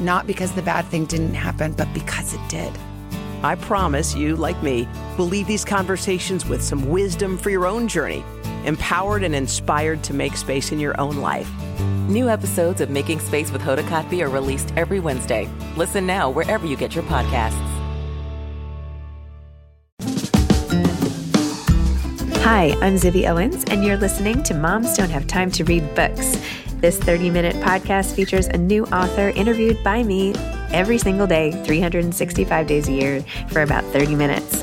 not because the bad thing didn't happen, but because it did. I promise you, like me, will leave these conversations with some wisdom for your own journey, empowered and inspired to make space in your own life. New episodes of Making Space with Hoda Kotb are released every Wednesday. Listen now wherever you get your podcasts. Hi, I'm Zibby Owens, and you're listening to Moms Don't Have Time to Read Books. This 30 minute podcast features a new author interviewed by me every single day, 365 days a year, for about 30 minutes.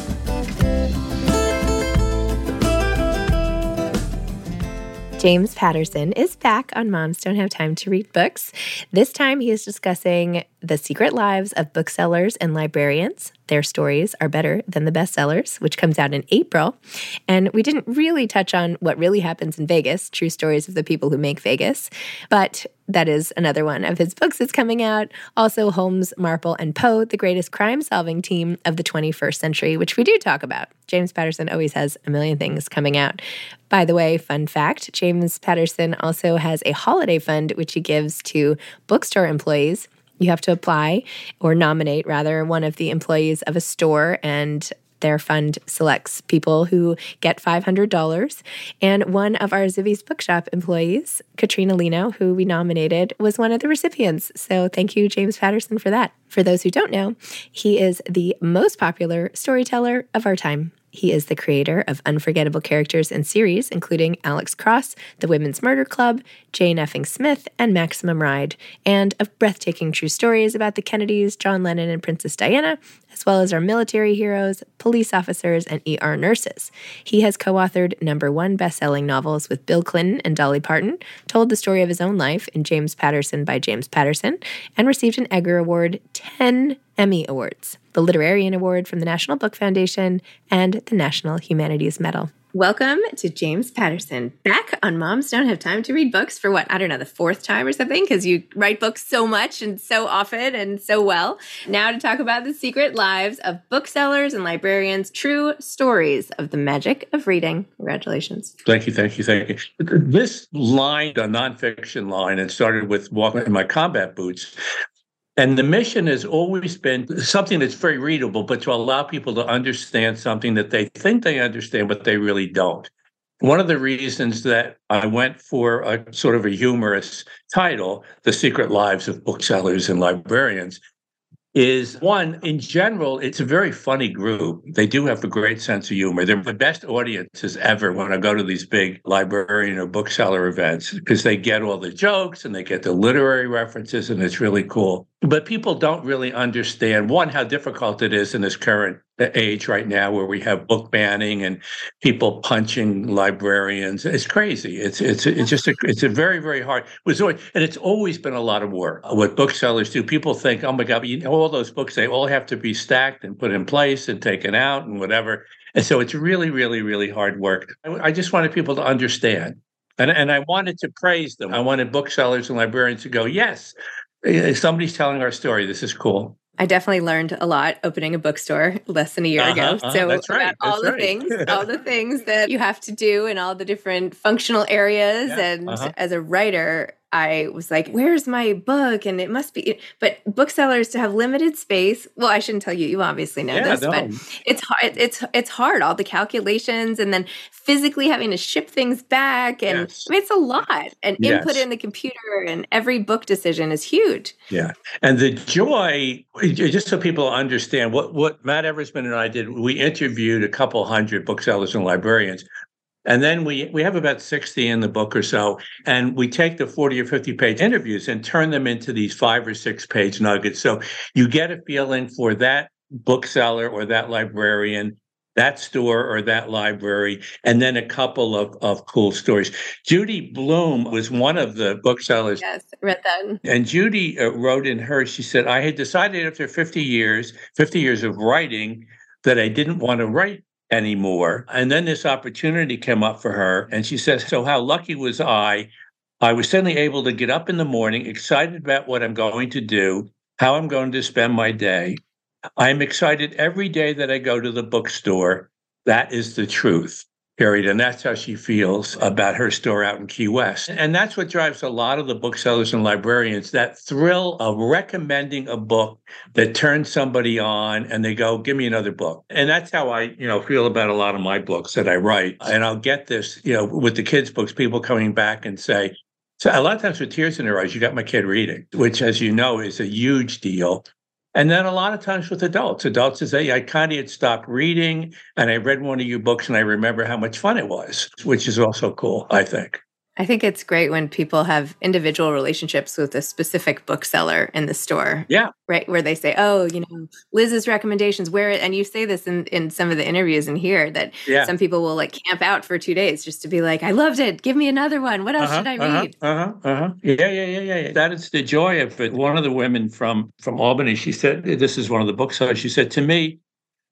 James Patterson is back on Moms Don't Have Time to Read Books. This time he is discussing the secret lives of booksellers and librarians. Their stories are better than the bestsellers, which comes out in April. And we didn't really touch on what really happens in Vegas, true stories of the people who make Vegas, but that is another one of his books that's coming out. Also, Holmes, Marple, and Poe, the greatest crime solving team of the 21st century, which we do talk about. James Patterson always has a million things coming out. By the way, fun fact James Patterson also has a holiday fund, which he gives to bookstore employees you have to apply or nominate, rather, one of the employees of a store, and their fund selects people who get $500. And one of our Zibby's Bookshop employees, Katrina Lino, who we nominated, was one of the recipients. So thank you, James Patterson, for that. For those who don't know, he is the most popular storyteller of our time. He is the creator of unforgettable characters and series, including Alex Cross, The Women's Murder Club, Jane Effing Smith, and Maximum Ride, and of breathtaking true stories about the Kennedys, John Lennon, and Princess Diana, as well as our military heroes, police officers, and ER nurses. He has co authored number one best selling novels with Bill Clinton and Dolly Parton, told the story of his own life in James Patterson by James Patterson, and received an Edgar Award, 10 Emmy Awards, the Literarian Award from the National Book Foundation, and the National Humanities Medal. Welcome to James Patterson, back on Moms Don't Have Time to Read Books for what, I don't know, the fourth time or something, because you write books so much and so often and so well. Now to talk about the secret lives of booksellers and librarians, true stories of the magic of reading. Congratulations. Thank you, thank you, thank you. This line, a nonfiction line, it started with walking in my combat boots. And the mission has always been something that's very readable, but to allow people to understand something that they think they understand, but they really don't. One of the reasons that I went for a sort of a humorous title, The Secret Lives of Booksellers and Librarians, is one, in general, it's a very funny group. They do have a great sense of humor. They're the best audiences ever when I go to these big librarian or bookseller events because they get all the jokes and they get the literary references, and it's really cool. But people don't really understand, one, how difficult it is in this current uh, age right now where we have book banning and people punching librarians. It's crazy. It's it's it's just a, it's a very very hard. Was and it's always been a lot of work. What booksellers do, people think, oh my god, you know, all those books they all have to be stacked and put in place and taken out and whatever. And so it's really really really hard work. I, I just wanted people to understand. And, and I wanted to praise them. I wanted booksellers and librarians to go, yes, somebody's telling our story. This is cool. I definitely learned a lot opening a bookstore less than a year Uh-huh, ago. uh-huh, So that's right, about all the right. things, all the things that you have to do and all the different functional areas. Yeah, and uh-huh. as a writer, I was like, "Where's my book?" And it must be. But booksellers to have limited space. Well, I shouldn't tell you. You obviously know Yeah, this, but it's hard. It's it's hard. All the calculations and then physically having to ship things back, and Yes. I mean, it's a lot. And input in the computer, and every book decision is huge. Yeah. And the joy, just so people understand what, what Matt Eversmann and I did, we interviewed a couple hundred booksellers and librarians. And then we we have about 60 in the book or so. And we take the 40 or 50 page interviews and turn them into these five or six page nuggets. So you get a feeling for that bookseller or that librarian, that store or that library, and then a couple of, of cool stories. Judy Blume was one of the booksellers Yes, read that. and Judy uh, wrote in her, she said, I had decided after 50 years, 50 years of writing, that I didn't want to write anymore. And then this opportunity came up for her. And she says, So, how lucky was I? I was suddenly able to get up in the morning, excited about what I'm going to do, how I'm going to spend my day. I'm excited every day that I go to the bookstore. That is the truth And that's how she feels about her store out in Key West. And that's what drives a lot of the booksellers and librarians that thrill of recommending a book that turns somebody on and they go, give me another book. And that's how I, you know, feel about a lot of my books that I write. And I'll get this, you know, with the kids' books, people coming back and say, so a lot of times with tears in their eyes, you got my kid reading, which, as you know, is a huge deal. And then a lot of times with adults, adults say, I kind of had stopped reading and I read one of your books and I remember how much fun it was, which is also cool, I think. I think it's great when people have individual relationships with a specific bookseller in the store. Yeah. Right. Where they say, oh, you know, Liz's recommendations, where, and you say this in, in some of the interviews in here that Yeah. some people will like camp out for two days just to be like, I loved it. Give me another one. What else should I uh-huh, read? Uh-huh, uh-huh. Yeah, yeah, yeah, yeah, yeah. That is the joy of it. One of the women from from Albany, she said, this is one of the booksellers. She said, to me,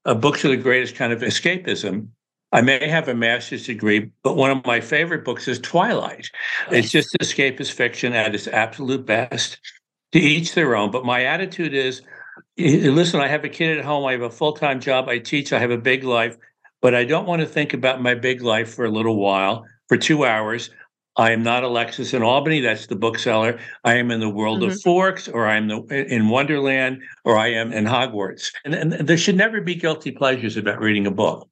uh, books are the greatest kind of escapism. I may have a master's degree, but one of my favorite books is Twilight. It's just escapist fiction at its absolute best. To each their own. But my attitude is eh, eh, listen, I have a kid at home. I have a full time job. I teach. I have a big life, but I don't want to think about my big life for a little while, for two hours. I am not Alexis in Albany. That's the bookseller. I am in the world of mm-hmm. Forks, or I'm the, eh, in Wonderland, or I am in Hogwarts. And, and there should never be guilty pleasures about reading a book.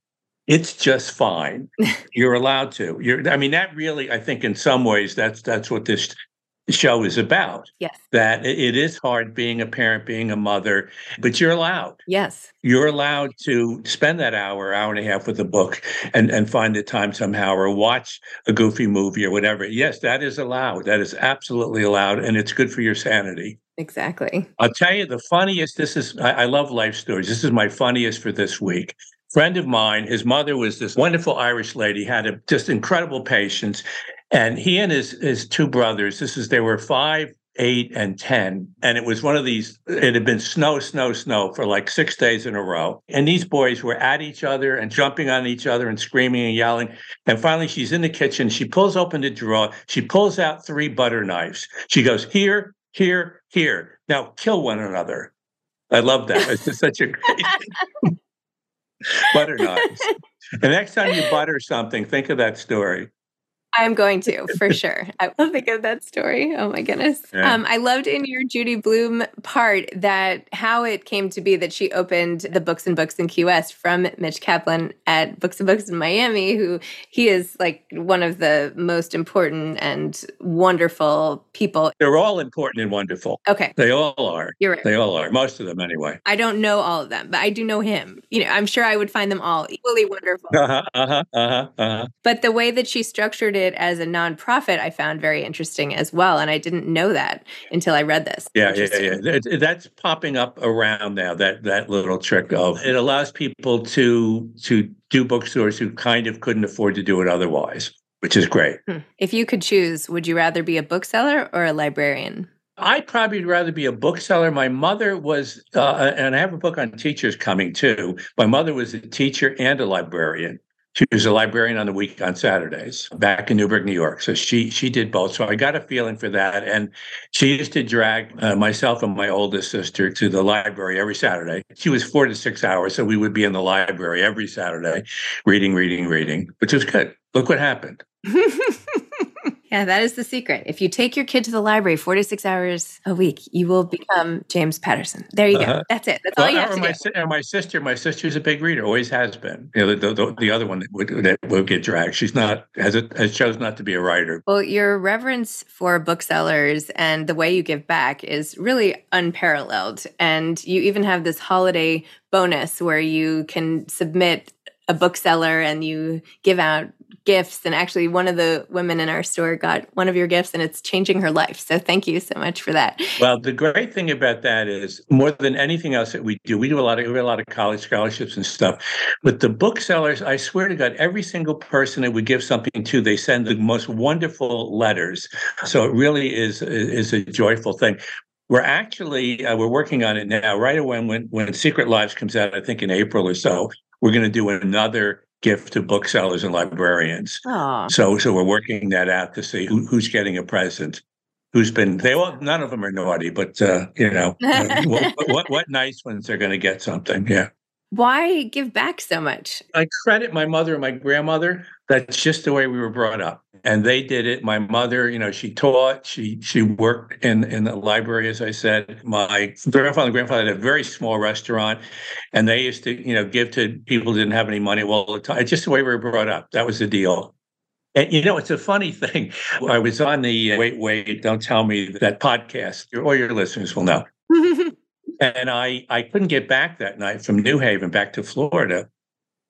It's just fine. You're allowed to. You're. I mean, that really, I think, in some ways, that's that's what this show is about. Yes. That it- is hard being a parent, being a mother, but you're allowed Yes. you're allowed to spend that hour, hour and a half with a book and, and find the time somehow or watch a goofy movie or whatever. Yes, that is allowed. That is absolutely allowed. And it's good for your sanity. Exactly. I'll tell you the funniest, this is, I, I love life stories. This is my funniest for this week. Friend of mine, his mother was this wonderful Irish lady, had a, just incredible patience. And he and his, his two brothers, this is, they were five, eight, and 10. And it was one of these, it had been snow, snow, snow for like six days in a row. And these boys were at each other and jumping on each other and screaming and yelling. And finally, she's in the kitchen. She pulls open the drawer. She pulls out three butter knives. She goes, here, here, here. Now kill one another. I love that. It's just such a great butter knives. The next time you butter something, think of that story. I'm going to for sure. I will think of that story. Oh my goodness. Yeah. Um, I loved in your Judy Blume part that how it came to be that she opened the Books and Books in Key West from Mitch Kaplan at Books and Books in Miami, who he is like one of the most important and wonderful people. They're all important and wonderful. Okay. They all are. You're right. They all are. Most of them, anyway. I don't know all of them, but I do know him. You know, I'm sure I would find them all equally wonderful. Uh huh. Uh huh. Uh huh. Uh-huh. But the way that she structured it as a nonprofit, I found very interesting as well. And I didn't know that until I read this. Yeah, yeah, yeah. It- it- that's popping up around now. That that little trick of it allows people to to do bookstores who kind of couldn't afford to do it otherwise, which is great. Hmm. If you could choose, would you rather be a bookseller or a librarian? I'd probably rather be a bookseller. My mother was, uh, and I have a book on teachers coming too. My mother was a teacher and a librarian. She was a librarian on the week on Saturdays back in Newburgh, New York. So she she did both. So I got a feeling for that. And she used to drag uh, myself and my oldest sister to the library every Saturday. She was four to six hours, so we would be in the library every Saturday, reading, reading, reading, which was good. Look what happened. yeah, that is the secret. If you take your kid to the library four to six hours a week, you will become James Patterson. There you go. Uh-huh. That's it. That's all you have to my, do. or my sister, my sister's a big reader, always has been. You know, the, the, the other one that would that will get dragged. She's not has it has chose not to be a writer. Well, your reverence for booksellers and the way you give back is really unparalleled. And you even have this holiday bonus where you can submit a bookseller and you give out gifts. And actually, one of the women in our store got one of your gifts and it's changing her life. So thank you so much for that. Well, the great thing about that is more than anything else that we do, we do a lot of a lot of college scholarships and stuff. But the booksellers, I swear to God, every single person that we give something to, they send the most wonderful letters. So it really is is a joyful thing. We're actually uh, we're working on it now. Right away when when Secret Lives comes out, I think in April or so, we're going to do another gift to booksellers and librarians. Oh, So so we're working that out to see who, who's getting a present. Who's been they all none of them are naughty, but uh, you know uh, what, what what nice ones are going to get something. Yeah, why give back so much? I credit my mother and my grandmother. That's just the way we were brought up, and they did it. My mother, you know, she taught, she she worked in in the library, as I said. My grandfather and grandfather had a very small restaurant, and they used to, you know, give to people who didn't have any money. all the time, it's just the way we were brought up. That was the deal. And you know, it's a funny thing. I was on the Wait, Wait, Don't Tell Me that podcast. Your- All your listeners will know. And I, I couldn't get back that night from New Haven back to Florida.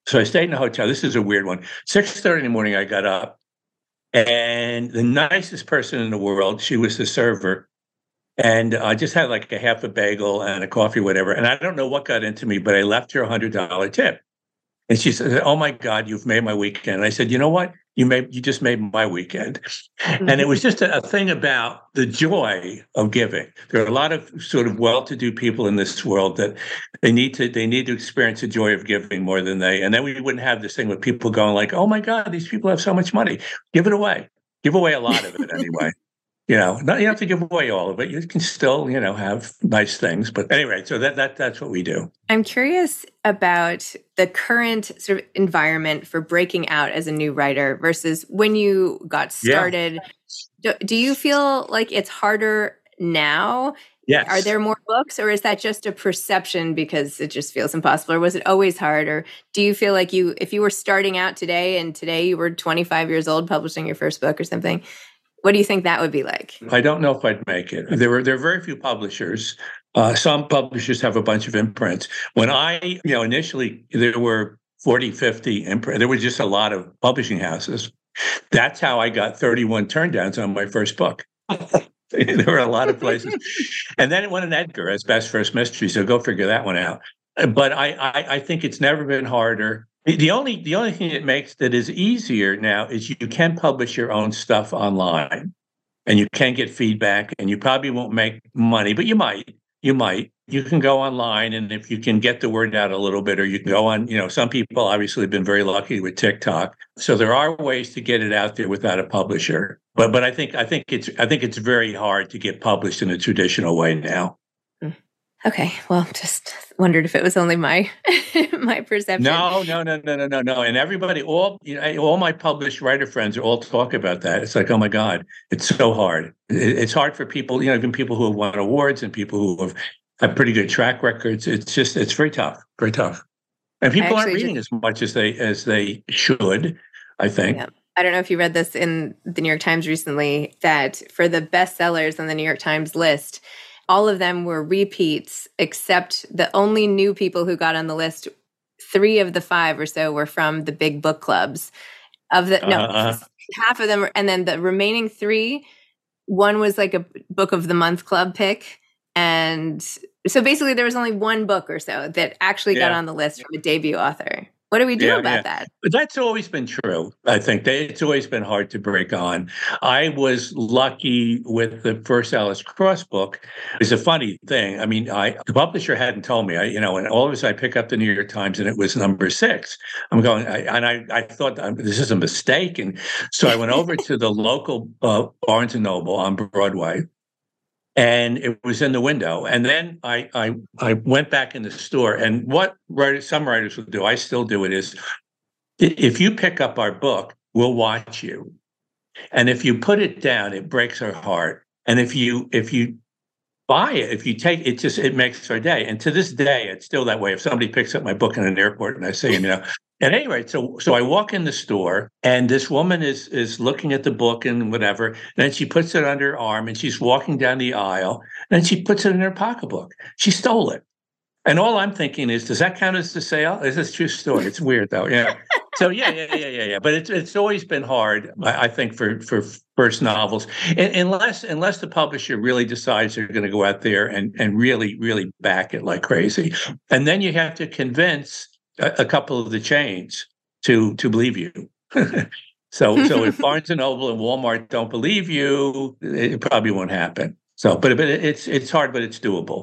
So I stayed in a hotel. This is a weird one. 6.30 in the morning, I got up. And the nicest person in the world, she was the server. And I just had like a half a bagel and a coffee, whatever. And I don't know what got into me, but I left her a $100 tip. And she said, "Oh my God, you've made my weekend." And I said, "You know what? You made you just made my weekend." And it was mm-hmm. just a, a thing about the joy of giving. There are a lot of sort of well-to-do people in this world that they need to they need to experience the joy of giving more than they. And then we wouldn't have this thing with people going like, "Oh my God, these people have so much money. Give it away. Give away a lot of it anyway." You know, not you don't have to give away all of it. You can still, you know, have nice things. But anyway, so that that that's what we do. I'm curious about the current sort of environment for breaking out as a new writer versus when you got Yeah. started. Do, do you feel like it's harder now? Yes. Are there more books, or is that just a perception because it just feels impossible? Or was it always hard? Or do you feel like you, if you were starting out today and today you were 25 years old publishing your first book or something, what do you think that would be like? I don't know if I'd make it. There were there are very few publishers. Uh, some publishers have a bunch of imprints. When I, you know, initially there were 40, 50 imprints. There were just a lot of publishing houses. That's how I got 31 turndowns on my first book. there were a lot of places. and then it went in Edgar as best first mystery. So go figure that one out. But I, I, I think it's never been harder. The- only the only thing that makes that is easier now is you can publish your own stuff online and you can get feedback and you probably won't make money, but you might. You might. You can go online and if you can get the word out a little bit, or you can go on, you know, some people obviously have been very lucky with TikTok. So there are ways to get it out there without a publisher. But but I think I think it's I think it's very hard to get published in a traditional way now. Okay, well, just wondered if it was only my my perception. No, no, no, no, no, no, no. And everybody, all you know, all my published writer friends all talk about that. It's like, oh my god, it's so hard. It's hard for people, you know, even people who have won awards and people who have have pretty good track records. It's just, it's very tough, very tough. And people aren't reading just, as much as they as they should. I think. Yeah. I don't know if you read this in the New York Times recently that for the bestsellers on the New York Times list, all of them were repeats, except the only new people who got on the list, three of the five or so were from the big book clubs. Of the no, uh, half of them, were, and then the remaining three, one was like a book of the month club pick, and so basically there was only one book or so that actually yeah. got on the list from a debut author. What do we do yeah, about yeah. that? But that's always been true. I think it's always been hard to break on. I was lucky with the first Alex Cross book. It's a funny thing. I mean, I the publisher hadn't told me. I, you know, and all of a sudden I pick up the New York Times and it was number six. I'm going, I, and I, I thought um, this is a mistake, and so I went over to the local uh, Barnes and Noble on Broadway and it was in the window. And then I I I went back in the store. And what writers, some writers will do, I still do it, is if you pick up our book, we'll watch you. And if you put it down, it breaks our heart. And if you if you buy it, if you take it, just it makes our day. And to this day, it's still that way. If somebody picks up my book in an airport and I say, you know, at any rate, so so I walk in the store and this woman is is looking at the book and whatever. And then she puts it under her arm and she's walking down the aisle. And she puts it in her pocketbook. She stole it. And all I'm thinking is, does that count as the sale? Is this true story? It's weird though. Yeah. So yeah, yeah, yeah, yeah, yeah. But it's it's always been hard, I, I think, for for first novels, and, unless unless the publisher really decides they're going to go out there and and really really back it like crazy, and then you have to convince a, a couple of the chains to to believe you. so so if Barnes and Noble and Walmart don't believe you, it probably won't happen. So, but but it's it's hard, but it's doable.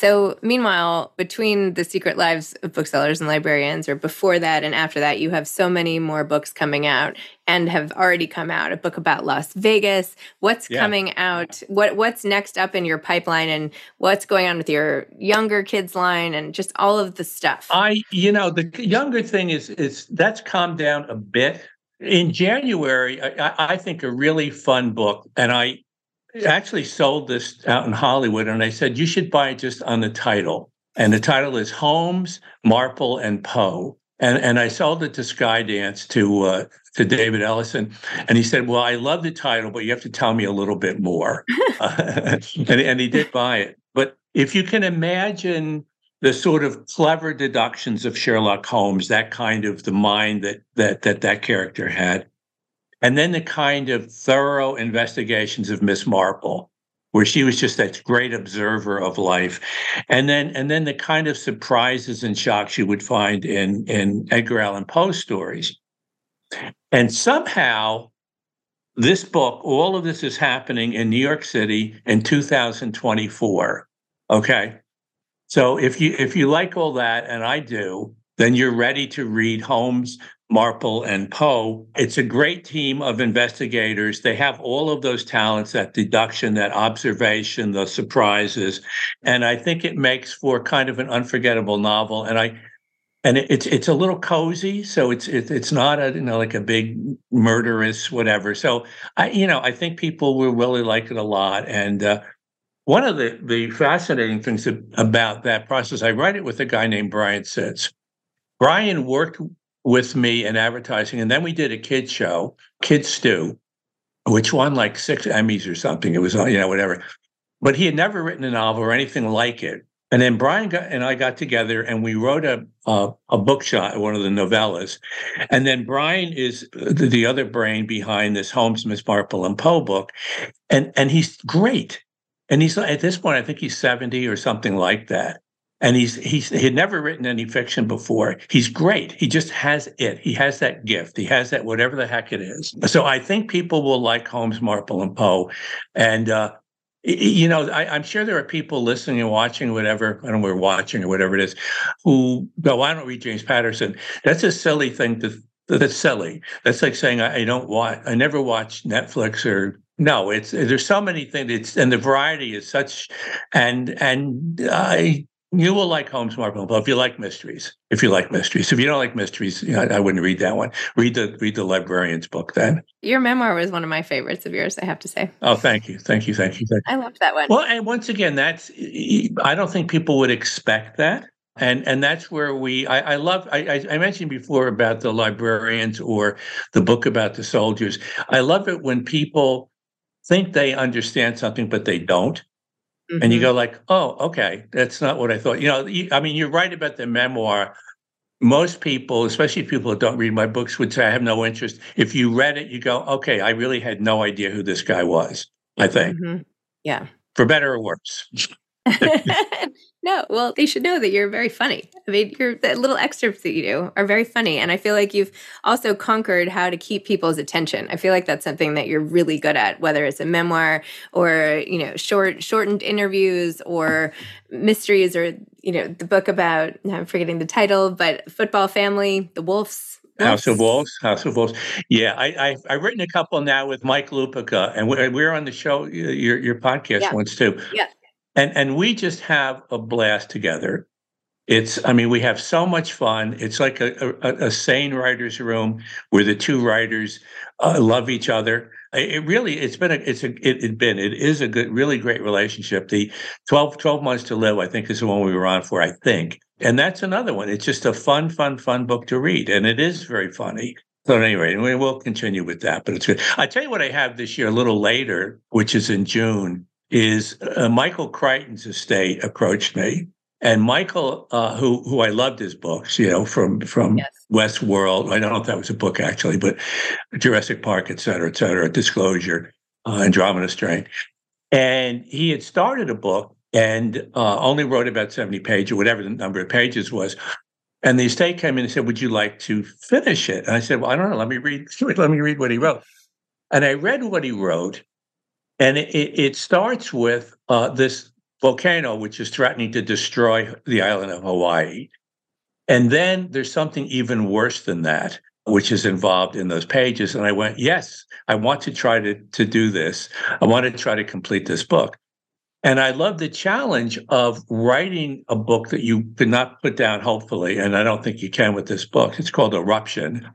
So, meanwhile, between the secret lives of booksellers and librarians, or before that and after that, you have so many more books coming out and have already come out. A book about Las Vegas. What's yeah. coming out? What What's next up in your pipeline, and what's going on with your younger kids line, and just all of the stuff. I, you know, the younger thing is is that's calmed down a bit. In January, I, I think a really fun book, and I actually sold this out in Hollywood, and I said, you should buy it just on the title. And the title is Holmes, Marple, and Poe. And, and I sold it to Skydance to uh, to David Ellison, and he said, "Well, I love the title, but you have to tell me a little bit more." and, and he did buy it. But if you can imagine the sort of clever deductions of Sherlock Holmes, that kind of the mind that that that that character had, and then the kind of thorough investigations of Miss Marple, where she was just that great observer of life, and then and then the kind of surprises and shocks you would find in in Edgar Allan Poe stories, and somehow. This book, all of this is happening in New York City in 2024. Okay. So if you if you like all that, and I do, then you're ready to read Holmes, Marple, and Poe. It's a great team of investigators. They have all of those talents, that deduction, that observation, the surprises, and I think it makes for kind of an unforgettable novel. And I and it's it's a little cozy, so it's it, it's not a you know like a big murderous whatever. So I you know I think people will really like it a lot, and uh, one of the, the fascinating things about that process, I write it with a guy named Brian Sitts. Brian worked with me in advertising, and then we did a kid show, Kids Stew, which won like six Emmys or something. It was, you know, whatever. But he had never written a novel or anything like it. And then Brian got, and I got together and we wrote a, a, a book shot, one of the novellas. And then Brian is the, the other brain behind this Holmes, Miss Marple, and Poe book. And, and he's great. And he's at this point, I think he's 70 or something like that. And he's he's he had never written any fiction before. He's great. He just has it. He has that gift. He has that whatever the heck it is. So I think people will like Holmes, Marple, and Poe. And uh, you know, I, am sure there are people listening and watching, whatever, I don't know, we're watching or whatever it is, who go, I don't read James Patterson. That's a silly thing to that's silly. That's like saying I, I don't watch I never watch Netflix or no, it's there's so many things. It's and the variety is such, and and I you will like Holmes Marple if you like mysteries. If you like mysteries, if you don't like mysteries, you know, I, I wouldn't read that one. Read the read the librarian's book then. Your memoir was one of my favorites of yours. I have to say. Oh, thank you, thank you, thank you. Thank you. I loved that one. Well, and once again, that's I don't think people would expect that and and that's where we i, I love I, I mentioned before about the librarians or the book about the soldiers i love it when people think they understand something, but they don't. Mm-hmm. And you mm-hmm. go like, oh, okay, that's not what I thought. You know, I mean, you're right about the memoir. Most people, especially people that don't read my books, would say I have no interest. If you read it, you go, okay, I really had no idea who this guy was. I think, mm-hmm. yeah, for better or worse. no, well, they should know that you're very funny. I mean, your the little excerpts that you do are very funny, and I feel like you've also conquered how to keep people's attention. I feel like that's something that you're really good at, whether it's a memoir or you know short shortened interviews or mysteries or you know the book about I'm forgetting the title, but football family, the Wolves. House of Wolves, House of Wolves. Yeah, I, I have written a couple now with Mike Lupica, and we're, we're on the show your your podcast yeah. once too. Yeah and and we just have a blast together. It's i mean we have so much fun. It's like a, a, a sane writers room where the two writers uh, love each other. It really it's been a it's a it, it been it is a good really great relationship. The 12 12 months to live i think is the one we were on for i think. And that's another one. It's just a fun fun fun book to read and it is very funny. So anyway, we will continue with that, but it's good. I tell you what I have this year a little later, which is in June is uh, Michael Crichton's estate approached me. And Michael, uh, who who I loved his books, you know, from from yes. Westworld. I don't know if that was a book actually, but Jurassic Park, et cetera, et cetera, Disclosure, uh, Andromeda Strain. And he had started a book and uh, only wrote about 70 pages or whatever the number of pages was. And the estate came in and said, Would you like to finish it? And I said, Well, I don't know. Let me read, let me read what he wrote. And I read what he wrote. And it, it starts with uh, this volcano, which is threatening to destroy the island of Hawaii. And then there's something even worse than that, which is involved in those pages. And I went, yes, I want to try to, to do this. I want to try to complete this book. And I love the challenge of writing a book that you could not put down, hopefully. And I don't think you can with this book. It's called Eruption.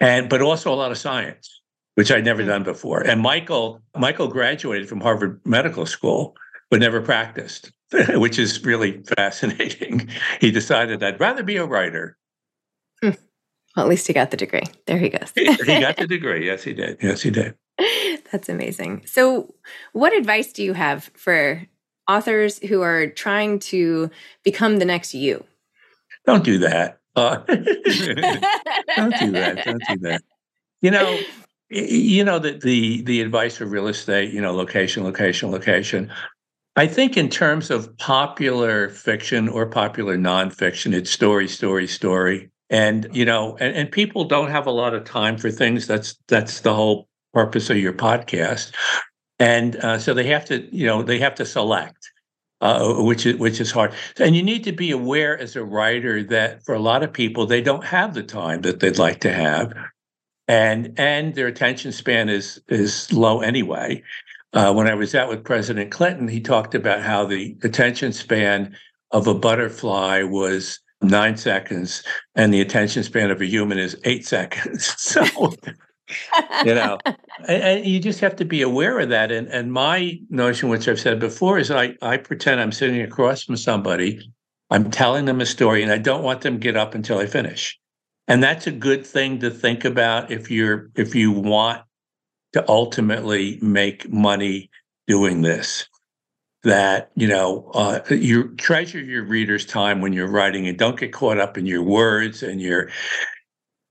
And but also a lot of science which I'd never done before. And Michael, Michael graduated from Harvard Medical School, but never practiced, which is really fascinating. He decided I'd rather be a writer. Hmm. Well, at least he got the degree. There he goes. he got the degree. Yes, he did. Yes, he did. That's amazing. So, what advice do you have for authors who are trying to become the next you? Don't do that. Uh, don't do that. Don't do that. You know, you know that the the advice for real estate, you know, location, location, location. I think in terms of popular fiction or popular nonfiction, it's story, story, story. And you know, and, and people don't have a lot of time for things. That's that's the whole purpose of your podcast. And uh, so they have to, you know, they have to select. Uh, which is which is hard. And you need to be aware as a writer that for a lot of people they don't have the time that they'd like to have, and and their attention span is is low anyway. Uh, when I was out with President Clinton, he talked about how the attention span of a butterfly was nine seconds, and the attention span of a human is eight seconds. So you know, and, and, you just have to be aware of that. And and my notion, which I've said before, is I I pretend I'm sitting across from somebody, I'm telling them a story, and I don't want them to get up until I finish. And that's a good thing to think about if you're if you want to ultimately make money doing this. That you know, uh, you treasure your reader's time when you're writing, and don't get caught up in your words and your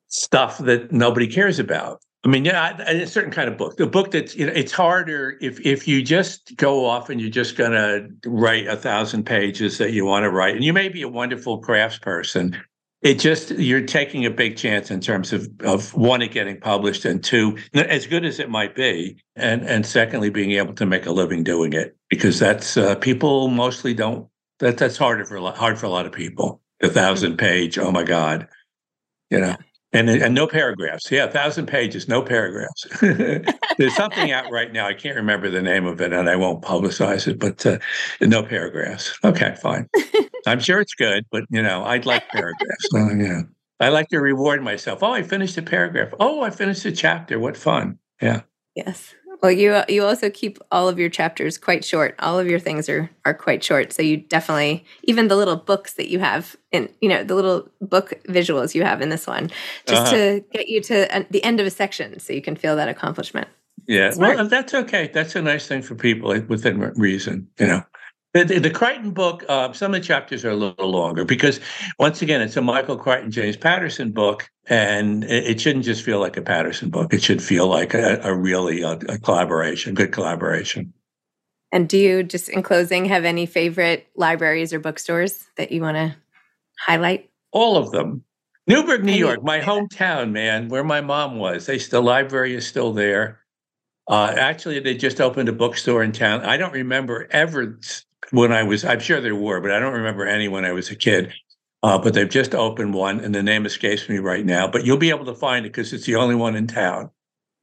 stuff that nobody cares about. I mean, yeah, a certain kind of book. The book that's you know, it's harder if if you just go off and you're just going to write a thousand pages that you want to write, and you may be a wonderful crafts person. It just you're taking a big chance in terms of of one, it getting published, and two, as good as it might be, and and secondly, being able to make a living doing it because that's uh, people mostly don't. That that's harder for a lot, hard for a lot of people. A thousand page, oh my god, you know. And, and no paragraphs. Yeah, a thousand pages, no paragraphs. There's something out right now. I can't remember the name of it, and I won't publicize it. But uh, no paragraphs. Okay, fine. I'm sure it's good, but you know, I'd like paragraphs. So, yeah, I like to reward myself. Oh, I finished a paragraph. Oh, I finished a chapter. What fun! Yeah. Yes. Well, you you also keep all of your chapters quite short. All of your things are are quite short. So you definitely even the little books that you have in you know the little book visuals you have in this one, just uh-huh. to get you to the end of a section, so you can feel that accomplishment. Yeah, well, that's okay. That's a nice thing for people within reason. You know. The, the, Crichton book, uh, some of the chapters are a little longer because, once again, it's a Michael Crichton, James Patterson book, and it, it shouldn't just feel like a Patterson book. It should feel like a, a really a, a collaboration, good collaboration. And do you, just in closing, have any favorite libraries or bookstores that you want to highlight? All of them. Newburgh, New York, my hometown, man, where my mom was. They, the library is still there. Uh, actually, they just opened a bookstore in town. I don't remember ever when I was, I'm sure there were, but I don't remember any when I was a kid. Uh, but they've just opened one, and the name escapes me right now. But you'll be able to find it because it's the only one in town.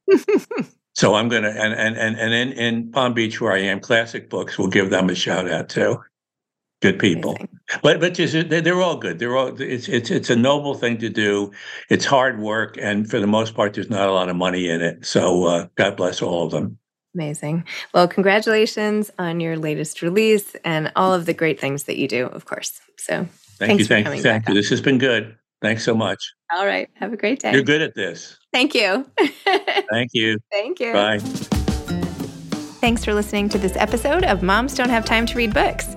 so I'm gonna and and and and in, in Palm Beach where I am, Classic Books will give them a shout out too. Good people, Amazing. but but just, they're all good. They're all it's it's it's a noble thing to do. It's hard work, and for the most part, there's not a lot of money in it. So uh, God bless all of them. Amazing. Well, congratulations on your latest release and all of the great things that you do, of course. So thank you, thank you, thank you. This has been good. Thanks so much. All right. Have a great day. You're good at this. Thank you. thank you. Thank you. Bye. Thanks for listening to this episode of Moms Don't Have Time to Read Books.